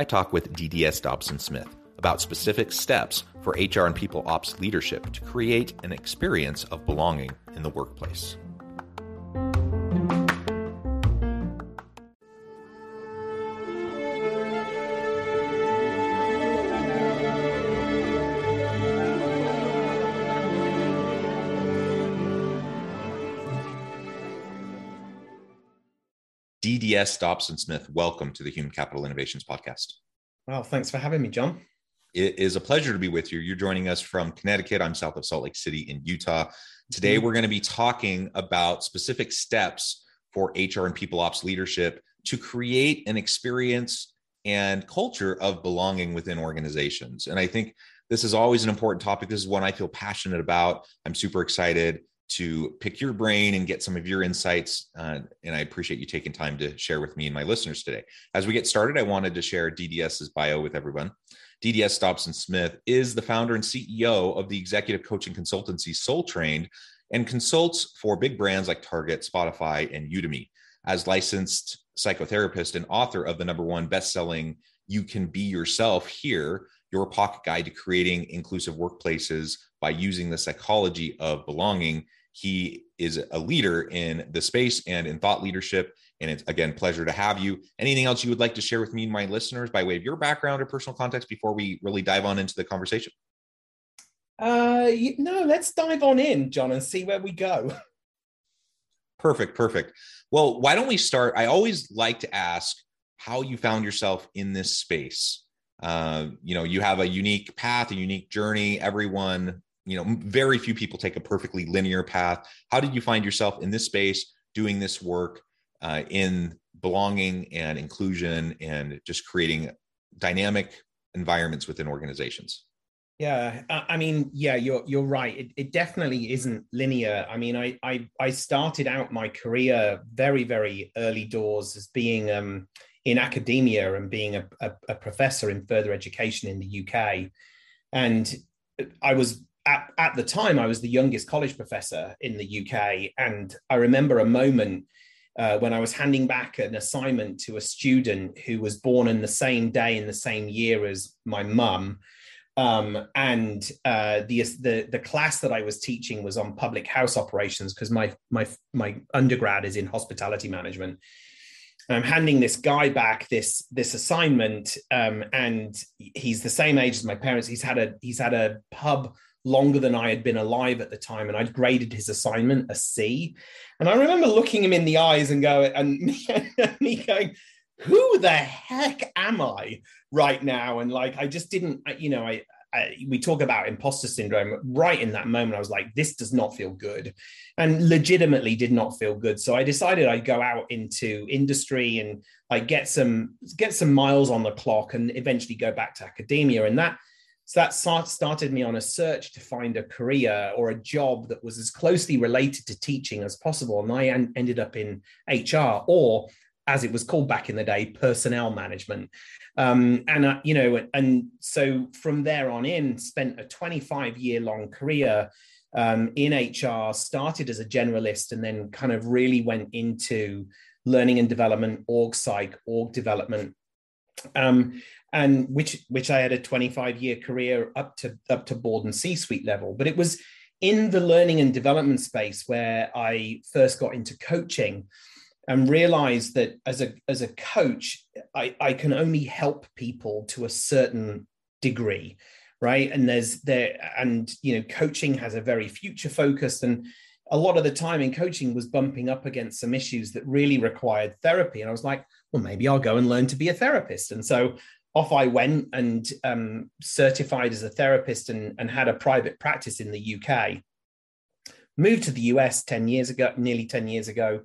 I talk with DDS Dobson Smith about specific steps for HR and people ops leadership to create an experience of belonging in the workplace. DDS Dobson Smith, welcome to the Human Capital Innovations Podcast. Well, thanks for having me, John. It is a pleasure to be with you. You're joining us from Connecticut. I'm south of Salt Lake City in Utah. Today, mm-hmm. we're going to be talking about specific steps for HR and people ops leadership to create an experience and culture of belonging within organizations. And I think this is always an important topic. This is one I feel passionate about. I'm super excited to pick your brain and get some of your insights. Uh, and I appreciate you taking time to share with me and my listeners today. As we get started, I wanted to share DDS's bio with everyone. DDS Dobson Smith is the founder and CEO of the executive coaching consultancy Soul Trained and consults for big brands like Target, Spotify, and Udemy. As licensed psychotherapist and author of the number one best-selling You Can Be Yourself Here, your pocket guide to creating inclusive workplaces by using the psychology of belonging he is a leader in the space and in thought leadership. And it's again, pleasure to have you. Anything else you would like to share with me and my listeners by way of your background or personal context before we really dive on into the conversation? Uh, no, let's dive on in, John, and see where we go. Perfect, perfect. Well, why don't we start? I always like to ask how you found yourself in this space. Uh, you know, you have a unique path, a unique journey. Everyone you know very few people take a perfectly linear path. How did you find yourself in this space doing this work uh, in belonging and inclusion and just creating dynamic environments within organizations? Yeah i mean yeah you're you're right. It, it definitely isn't linear. I mean I, I i started out my career very very early doors as being um in academia and being a, a, a professor in further education in the uk and i was at, at the time, I was the youngest college professor in the UK. And I remember a moment uh, when I was handing back an assignment to a student who was born in the same day in the same year as my mum. Um, and uh, the, the the class that I was teaching was on public house operations because my my my undergrad is in hospitality management. And I'm handing this guy back this this assignment, um, and he's the same age as my parents. He's had a he's had a pub longer than I had been alive at the time, and I'd graded his assignment a C. And I remember looking him in the eyes and go and me going, "Who the heck am I right now?" And like I just didn't, you know, I, I we talk about imposter syndrome. Right in that moment, I was like, "This does not feel good," and legitimately did not feel good. So I decided I'd go out into industry and like get some get some miles on the clock, and eventually go back to academia. And that so that started me on a search to find a career or a job that was as closely related to teaching as possible. And I ended up in HR, or as it was called back in the day, personnel management. Um, and uh, you know, and so from there on in, spent a 25 year long career um, in HR. Started as a generalist, and then kind of really went into learning and development, org psych, org development. Um, and which which I had a 25 year career up to up to board and C-suite level. But it was in the learning and development space where I first got into coaching. and realized that as a as a coach, I, I can only help people to a certain degree, right? And there's there and you know, coaching has a very future focused and a lot of the time in coaching was bumping up against some issues that really required therapy. And I was like, well, maybe I'll go and learn to be a therapist. And so off I went and um, certified as a therapist and, and had a private practice in the UK. Moved to the US 10 years ago, nearly 10 years ago,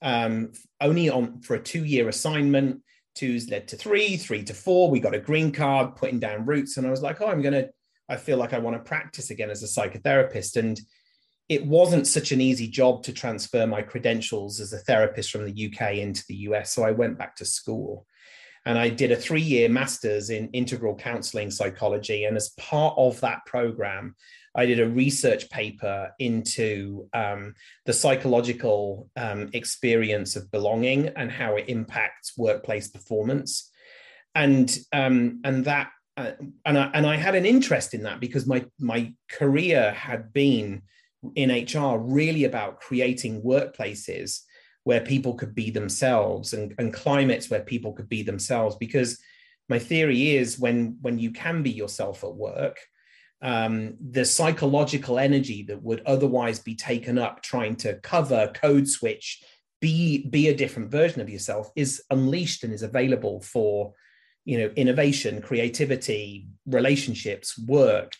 um, only on for a two year assignment. Two's led to three, three to four. We got a green card, putting down roots. And I was like, oh, I'm going to, I feel like I want to practice again as a psychotherapist. And it wasn't such an easy job to transfer my credentials as a therapist from the UK into the US. So I went back to school and I did a three year master's in integral counseling psychology. And as part of that program, I did a research paper into um, the psychological um, experience of belonging and how it impacts workplace performance. And, um, and that uh, and I, and I had an interest in that because my my career had been in HR really about creating workplaces where people could be themselves and, and climates where people could be themselves. Because my theory is when when you can be yourself at work, um, the psychological energy that would otherwise be taken up trying to cover, code switch, be be a different version of yourself is unleashed and is available for you know innovation creativity relationships work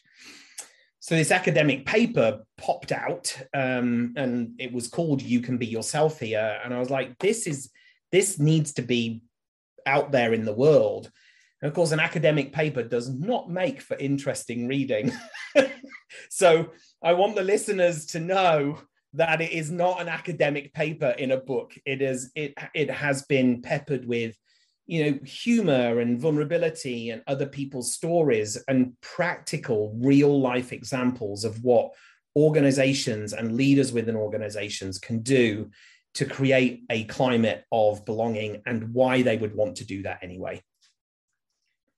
so this academic paper popped out um, and it was called you can be yourself here. And i was like this is this needs to be out there in the world. And of course an academic paper does not make for interesting reading. So i want the listeners to know that it is not an academic paper in a book. It is it it has been peppered with you know humor and vulnerability and other people's stories and practical real life examples of what organizations and leaders within organizations can do to create a climate of belonging and why they would want to do that anyway.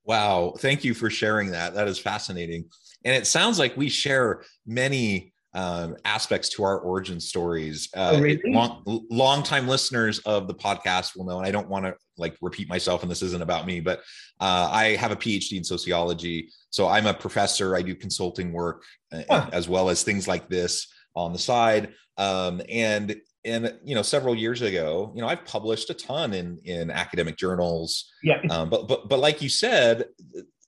Wow. Thank you for sharing that. That is fascinating. And it sounds like we share many um, aspects to our origin stories. Uh, oh, really? long, long time listeners of the podcast will know, and I don't want to like repeat myself, and this isn't about me, but uh, I have a PhD in sociology, so I'm a professor. I do consulting work uh, huh. as well as things like this on the side, um, and and you know several years ago you know i've published a ton in in academic journals yeah um, but but but like you said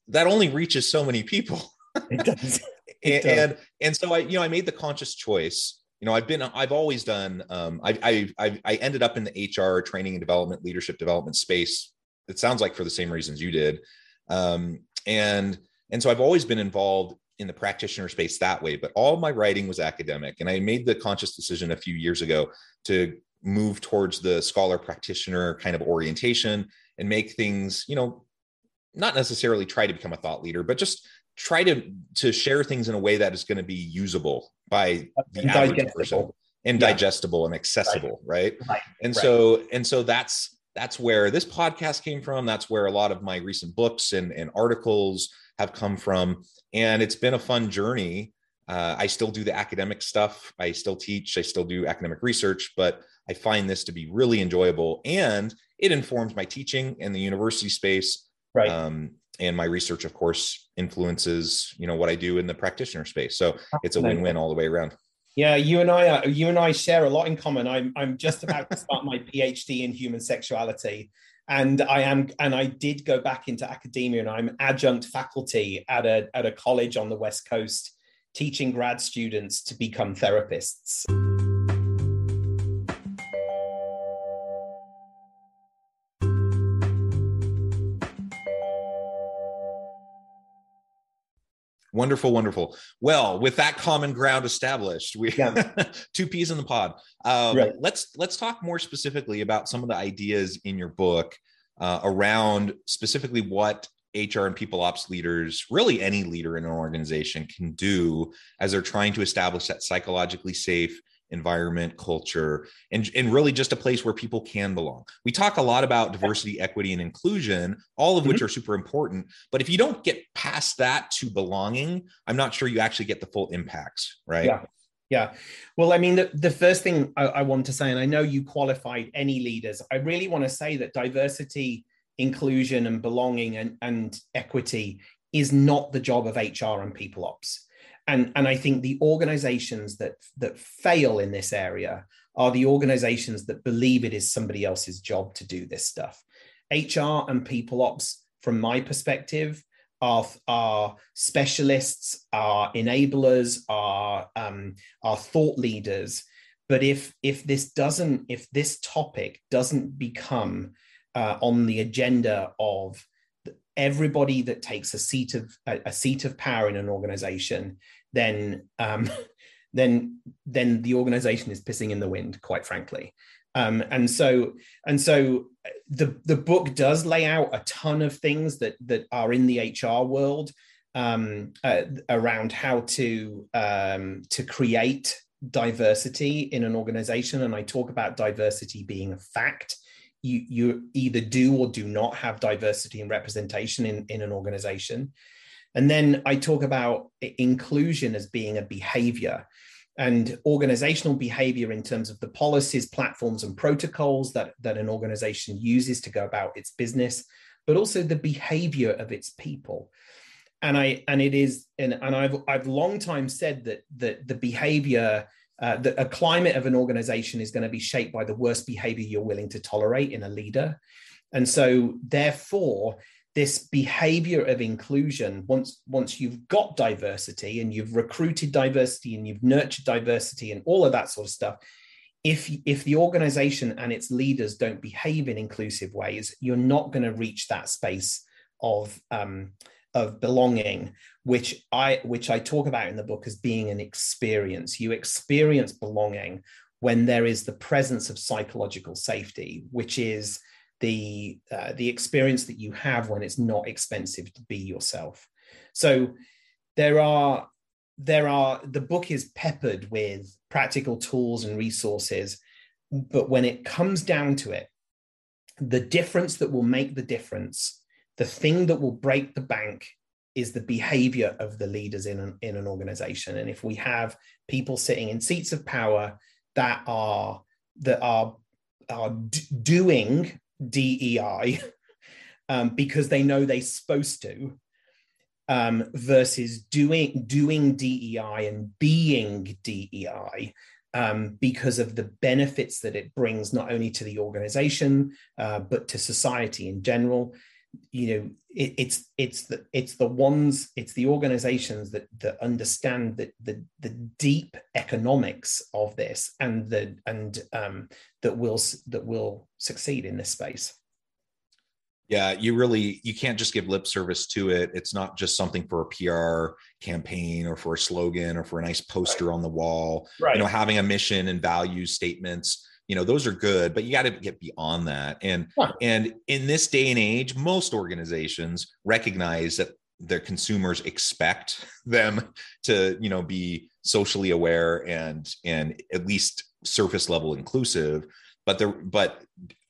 that only reaches so many people it does and, and, and so I, you know, I made the conscious choice. You know, I've been, I've always done. Um, I, I, I ended up in the HR training and development, leadership development space. It sounds like for the same reasons you did, um, and and so I've always been involved in the practitioner space that way. But all my writing was academic, and I made the conscious decision a few years ago to move towards the scholar practitioner kind of orientation and make things, you know, not necessarily try to become a thought leader, but just try to to share things in a way that is going to be usable by the and average person and yeah. digestible and accessible right, right. right. and right. so and so that's that's where this podcast came from. That's where a lot of my recent books and, and articles have come from. And it's been a fun journey. Uh, i still do the academic stuff. I still teach. I still do academic research but i find this to be really enjoyable. And it informs my teaching in the university space. Right. Um, and my research of course influences you know what i do in the practitioner space. So it's a win-win all the way around. Yeah you and i are, you and i share a lot in common. I'm, I'm just about to start my phd in human sexuality and i am and i did go back into academia and i'm adjunct faculty at a, at a college on the west coast teaching grad students to become therapists Wonderful, wonderful. Well, with that common ground established, we yeah. two peas in the pod. Um, right. Let's let's talk more specifically about some of the ideas in your book uh, around specifically what HR and people ops leaders, really any leader in an organization, can do as they're trying to establish that psychologically safe environment, culture, and, and really just a place where people can belong. We talk a lot about diversity, equity, and inclusion, all of which mm-hmm. are super important. But if you don't get past that to belonging, I'm not sure you actually get the full impacts, right? Yeah. Yeah. Well, I mean, the, the first thing I, I, want to say, and I know you qualified any leaders, I really want to say that diversity, inclusion, and belonging and, and equity is not the job of HR and people ops. And, and I think the organizations that, that fail in this area are the organizations that believe it is somebody else's job to do this stuff. HR and people ops, from my perspective, are, are specialists, are enablers, are, um, are thought leaders. But if, if this doesn't, if this topic doesn't become uh, on the agenda of everybody that takes a seat of a, a seat of power in an organization, then um, then then the organization is pissing in the wind, quite frankly. Um, and so and so the the book does lay out a ton of things that that are in the HR world um, uh, around how to um, to create diversity in an organization, and I talk about diversity being a fact. You you either do or do not have diversity and representation in in an organization, and then I talk about inclusion as being a behavior and organizational behavior in terms of the policies, platforms, and protocols that, that an organization uses to go about its business, but also the behavior of its people. And I and it is and, and I've I've long time said that that the behavior uh, that a climate of an organization is going to be shaped by the worst behavior you're willing to tolerate in a leader. And so, therefore, this behavior of inclusion once once you've got diversity and you've recruited diversity and you've nurtured diversity and all of that sort of stuff if if the organization and its leaders don't behave in inclusive ways you're not going to reach that space of um, of belonging which i which i talk about in the book as being an experience. You experience belonging when there is the presence of psychological safety which is the uh, the experience that you have when it's not expensive to be yourself. So there are there are the book is peppered with practical tools and resources but when it comes down to it the difference that will make the difference the thing that will break the bank is the behavior of the leaders in an, in an organization. And if we have people sitting in seats of power that are that are are d- doing DEI um, because they know they're supposed to, um, versus doing doing DEI and being DEI um, because of the benefits that it brings not only to the organization uh, but to society in general. You know, it, it's it's the it's the ones it's the organizations that that understand the the, the deep economics of this and the and um, that will that will succeed in this space. Yeah you really you can't just give lip service to it. It's not just something for a pr campaign or for a slogan or for a nice poster on the wall. Right. you know having a mission and value statements you know those are good but you got to get beyond that. And and in this day and age most organizations recognize that their consumers expect them to you know be socially aware and and at least surface level inclusive but there but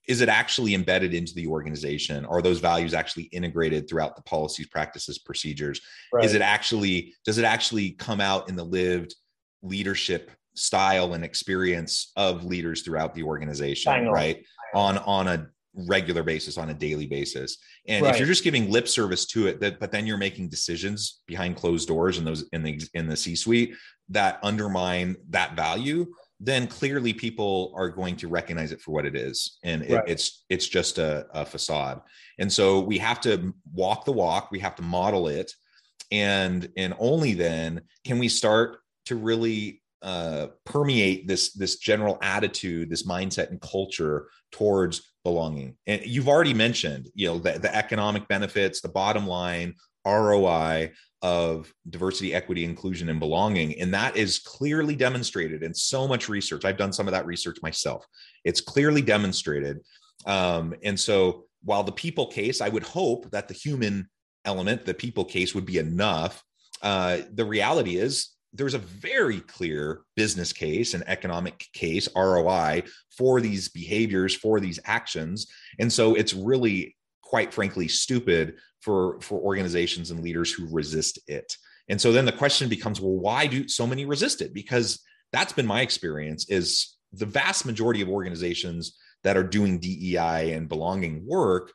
is it actually embedded into the organization? Are those values actually integrated throughout the policies practices procedures? Right. is it actually does it actually come out in the lived leadership style and experience of leaders throughout the organization right? On. On a regular basis on a daily basis. And right. if you're just giving lip service to it that but then you're making decisions behind closed doors in those in the in the c suite that undermine that value then clearly people are going to recognize it for what it is. And it, right. it's it's just a, a, facade. And so we have to walk the walk we have to model it. And and only then can we start to really uh, permeate this this general attitude this mindset and culture towards belonging and you've already mentioned you know the, the economic benefits the bottom line roi of diversity, equity, inclusion, and belonging. And that is clearly demonstrated in so much research. I've done some of that research myself. It's clearly demonstrated. Um, and so while the people case, I would hope that the human element, the people case would be enough. Uh, the reality is there's a very clear business case and economic case ROI for these behaviors, for these actions. And so it's really quite frankly stupid for for organizations and leaders who resist it and so then the question becomes well why do so many resist it because that's been my experience is the vast majority of organizations that are doing DEI and belonging work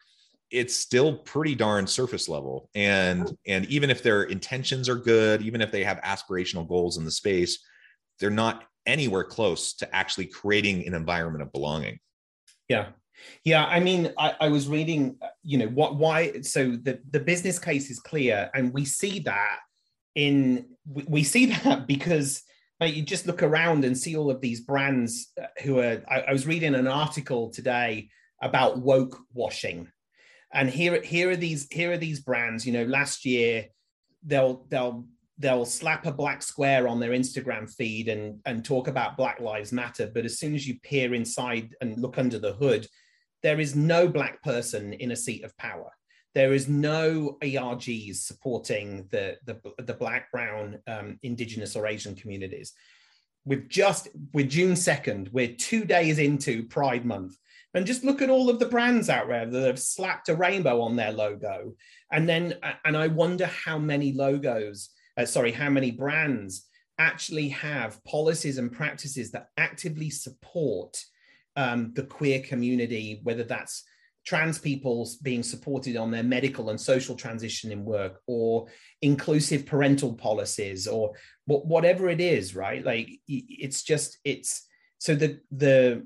it's still pretty darn surface level. And and even if their intentions are good even if they have aspirational goals in the space they're not anywhere close to actually creating an environment of belonging. Yeah. Yeah i mean i, I was reading you know what why so the the business case is clear and we see that in we, we see that because like, you just look around and see all of these brands uh, who are I, I was reading an article today about woke washing and here here are these here are these brands you know last year they'll they'll they'll slap a black square on their instagram feed and and talk about black lives matter. But as soon as you peer inside and look under the hood there is no black person in a seat of power. There is no ergs supporting the the, the black brown um, indigenous or asian communities. We've just we're june 2nd we're two days into pride month and just look at all of the brands out there that have slapped a rainbow on their logo. And then, and I wonder how many logos, uh, sorry, how many brands actually have policies and practices that actively support um, the queer community, whether that's trans people being supported on their medical and social transition in work or inclusive parental policies or whatever it is right like it's just it's so the the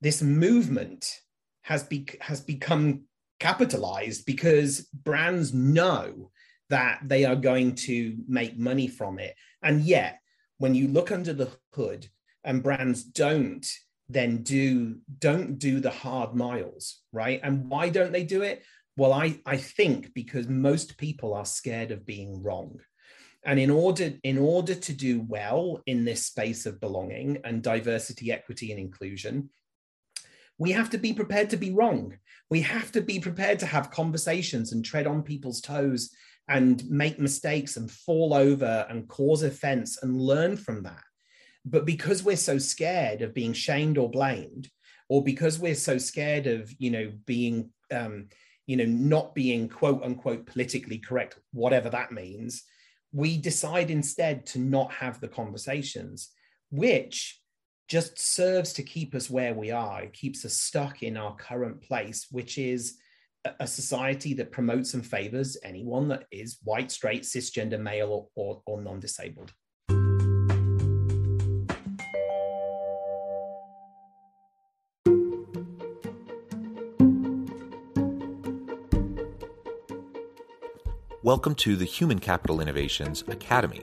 this movement has be, has become capitalized because brands know that they are going to make money from it. And yet when you look under the hood and brands don't then do don't do the hard miles right? And why don't they do it? Well i i think because most people are scared of being wrong. And in order in order to do well in this space of belonging and diversity equity and inclusion we have to be prepared to be wrong. We have to be prepared to have conversations and tread on people's toes and make mistakes and fall over and cause offense and learn from that. But because we're so scared of being shamed or blamed, or because we're so scared of, you know, being, um, you know, not being quote unquote politically correct, whatever that means, we decide instead to not have the conversations, which just serves to keep us where we are. It keeps us stuck in our current place, which is a society that promotes and favors anyone that is white, straight, cisgender, male, or, or, or non disabled. Welcome to the Human Capital Innovations Academy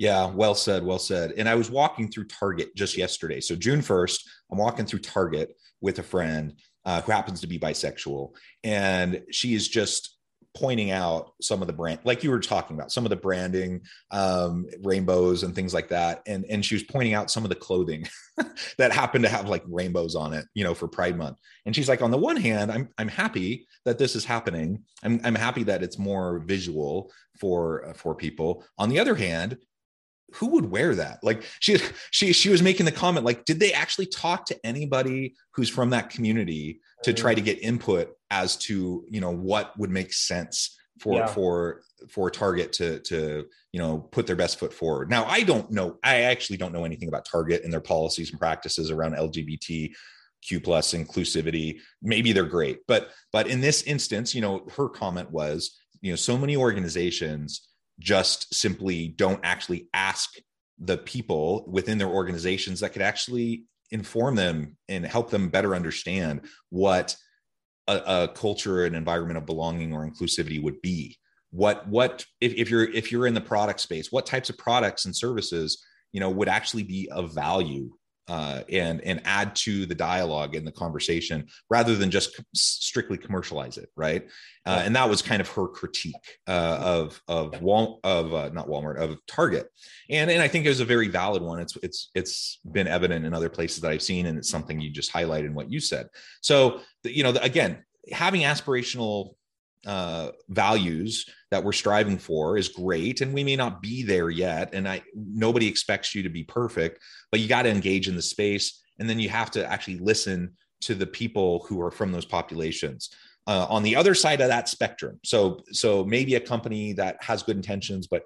Yeah, well said, well said. And I was walking through Target just yesterday. So June 1st, I'm walking through Target with a friend uh, who happens to be bisexual. And she is just pointing out some of the brand, like you were talking about, some of the branding, um, rainbows and things like that, and and she was pointing out some of the clothing that happened to have like rainbows on it, you know, for Pride Month. And she's like, on the one hand, I'm I'm happy that this is happening. I'm I'm happy that it's more visual for uh, for people. On the other hand, who would wear that? Like she she she was making the comment like did they actually talk to anybody who's from that community to try to get input as to you know what would make sense for yeah. for for target to to you know put their best foot forward? Now i don't know i actually don't know anything about target and their policies and practices around lgbt q plus inclusivity. Maybe they're great but but in this instance you know her comment was you know so many organizations just simply don't actually ask the people within their organizations that could actually inform them and help them better understand what a, a culture and environment of belonging or inclusivity would be. What what if, if you're if you're in the product space what types of products and services you know would actually be of value uh, and and add to the dialogue and the conversation rather than just strictly commercialize it, right? Uh, and that was kind of her critique uh, of of Wal of uh, not Walmart of Target, and and I think it was a very valid one. It's it's it's been evident in other places that I've seen, and it's something you just highlighted in what you said. So you know, again, having aspirational uh, values that we're striving for is great and we may not be there yet and i nobody expects you to be perfect but you got to engage in the space and then you have to actually listen to the people who are from those populations. Uh, on the other side of that spectrum so so maybe a company that has good intentions but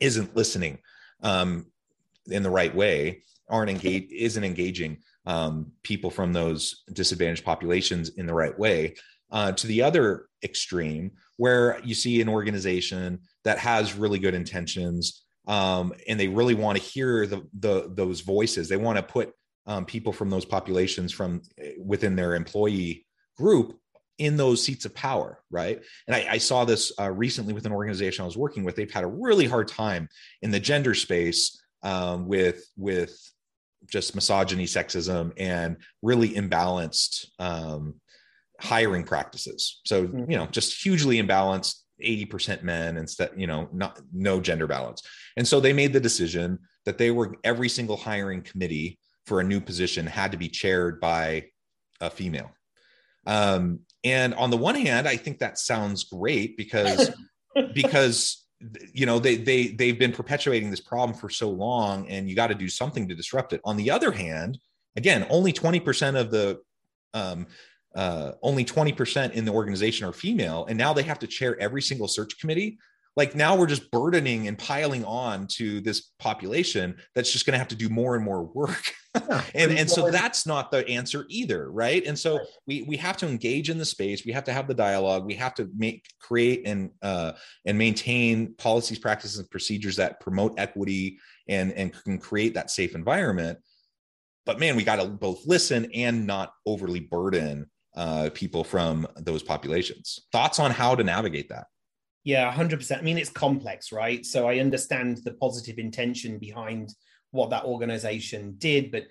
isn't listening um, in the right way aren't engaged isn't engaging um, people from those disadvantaged populations in the right way. Uh, to the other extreme where you see an organization that has really good intentions um, and they really want to hear the, the those voices. They want to put um, people from those populations from eh, within their employee group in those seats of power right? And i, I saw this uh, recently with an organization i was working with. They've had a really hard time in the gender space um, with with just misogyny sexism and really imbalanced um, hiring practices. So, mm-hmm. you know, just hugely imbalanced 80% men instead, you know, not no gender balance. And so they made the decision that they were every single hiring committee for a new position had to be chaired by a female. Um, and on the one hand, I think that sounds great because because you know they they they've been perpetuating this problem for so long and you got to do something to disrupt it on the other hand again only 20% of the um, uh, only 20% in the organization are female and now they have to chair every single search committee. Like now we're just burdening and piling on to this population that's just going to have to do more and more work. Yeah, and and so that's not the answer either right? And so we we have to engage in the space. We have to have the dialogue. We have to make create and uh, and maintain policies practices and procedures that promote equity and and can create that safe environment. But man we got to both listen and not overly burden uh, people from those populations. Thoughts on how to navigate that? Yeah, 100%. I mean, it's complex, right? So I understand the positive intention behind what that organization did. But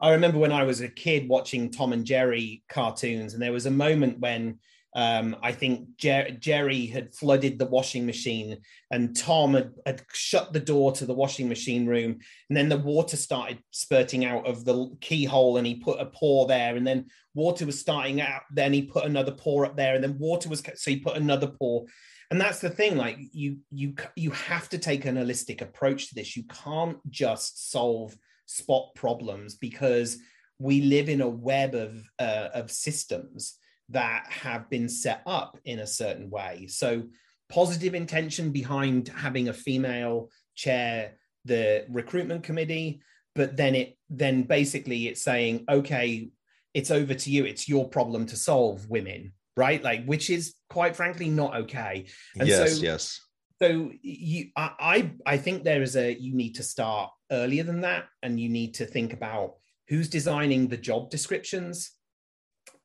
I remember when I was a kid watching Tom and Jerry cartoons, and there was a moment when um, I think Jer- Jerry had flooded the washing machine, and Tom had, had, shut the door to the washing machine room. And then the water started spurting out of the keyhole, and he put a paw there. And then water was starting out. Then he put another paw up there, and then water was so he put another paw. And that's the thing. Like you, you, you have to take an holistic approach to this. You can't just solve spot problems because we live in a web of uh, of systems that have been set up in a certain way. So, positive intention behind having a female chair the recruitment committee, but then it then basically it's saying, okay, it's over to you. It's your problem to solve, women, right? Like, which is quite frankly not okay. And yes, so, yes. So you, I, I think there is a you need to start earlier than that, and you need to think about who's designing the job descriptions.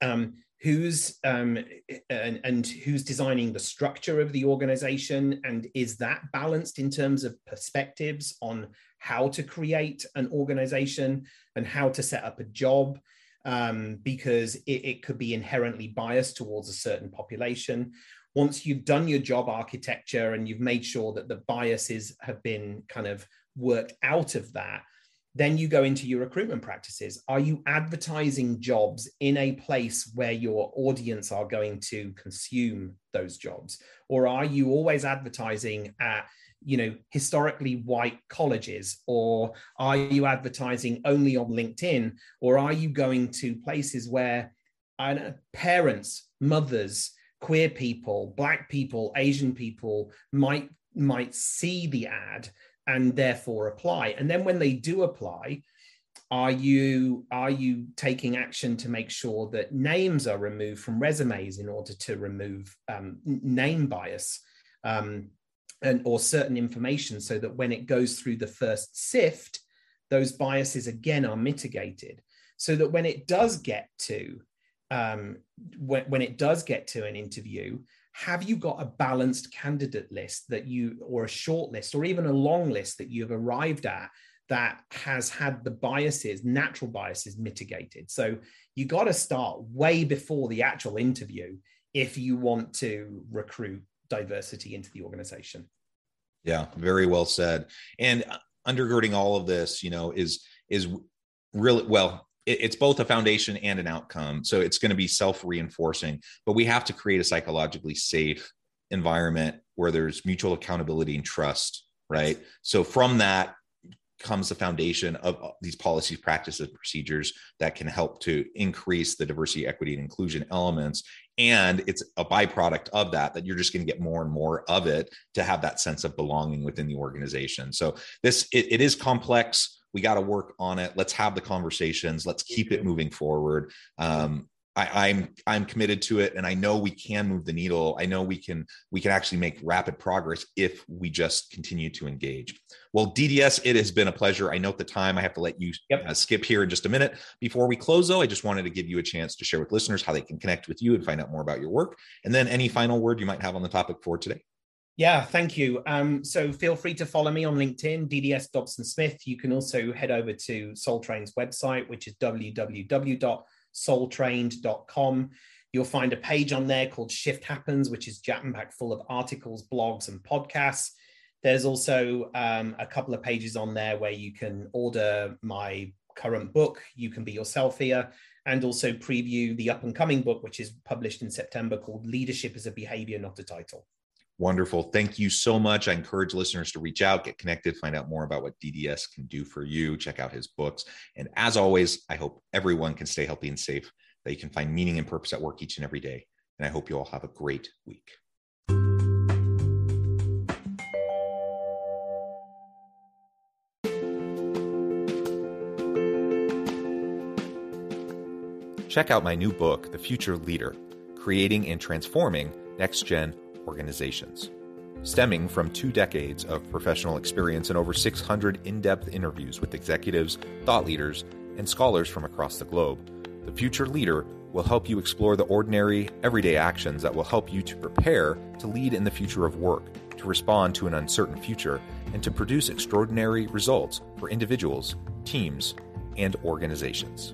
Um, who's um, and, and, who's designing the structure of the organization and is that balanced in terms of perspectives on how to create an organization and how to set up a job? Um, because it, it, could be inherently biased towards a certain population. Once you've done your job architecture and you've made sure that the biases have been kind of worked out of that, then you go into your recruitment practices. Are you advertising jobs in a place where your audience are going to consume those jobs? Or are you always advertising at you know historically white colleges or are you advertising only on linkedin or are you going to places where I don't know, parents mothers queer people black people asian people might might see the ad and therefore apply. And then when they do apply are you are you taking action to make sure that names are removed from resumes in order to remove um, name bias um, and or certain information so that when it goes through the first sift those biases again are mitigated? So that when it does get to um, when, when it does get to an interview have you got a balanced candidate list that you or a short list or even a long list that you've arrived at that has had the biases natural biases mitigated? So you got to start way before the actual interview if you want to recruit diversity into the organization. Yeah very well said. And undergirding all of this you know is is really well it's both a foundation and an outcome so it's going to be self-reinforcing but we have to create a psychologically safe environment where there's mutual accountability and trust right so from that comes the foundation of uh, these policies, practices, procedures that can help to increase the diversity, equity, and inclusion elements. And it's a byproduct of that that you're just going to get more and more of it to have that sense of belonging within the organization. So this it, it is complex. We got to work on it. Let's have the conversations. Let's keep it moving forward. Um, I, am I'm, I'm committed to it, and I know we can move the needle. I know we can we can actually make rapid progress if we just continue to engage. Well, DDS, it has been a pleasure. I note the time. I have to let you yep. uh, skip here in just a minute. Before we close, though, I just wanted to give you a chance to share with listeners how they can connect with you and find out more about your work, and then any final word you might have on the topic for today. Yeah, thank you. Um, so feel free to follow me on LinkedIn, DDS Dobson Smith. You can also head over to Soul Trained's website, which is www soultrained.com. You'll find a page on there called Shift Happens, which is jam packed full of articles, blogs, and podcasts. There's also um, a couple of pages on there where you can order my current book, You Can Be Yourself Here, and also preview the up and coming book, which is published in September called Leadership as a Behavior, Not a Title. Wonderful. Thank you so much. I encourage listeners to reach out, get connected, find out more about what DDS can do for you, check out his books. And as always, I hope everyone can stay healthy and safe, that you can find meaning and purpose at work each and every day. And I hope you all have a great week. Check out my new book, The Future Leader Creating and Transforming Next Gen organizations. Stemming from two decades of professional experience and over 600 in depth interviews with executives, thought leaders, and scholars from across the globe, The Future Leader will help you explore the ordinary, everyday actions that will help you to prepare to lead in the future of work, to respond to an uncertain future, and to produce extraordinary results for individuals, teams, and organizations.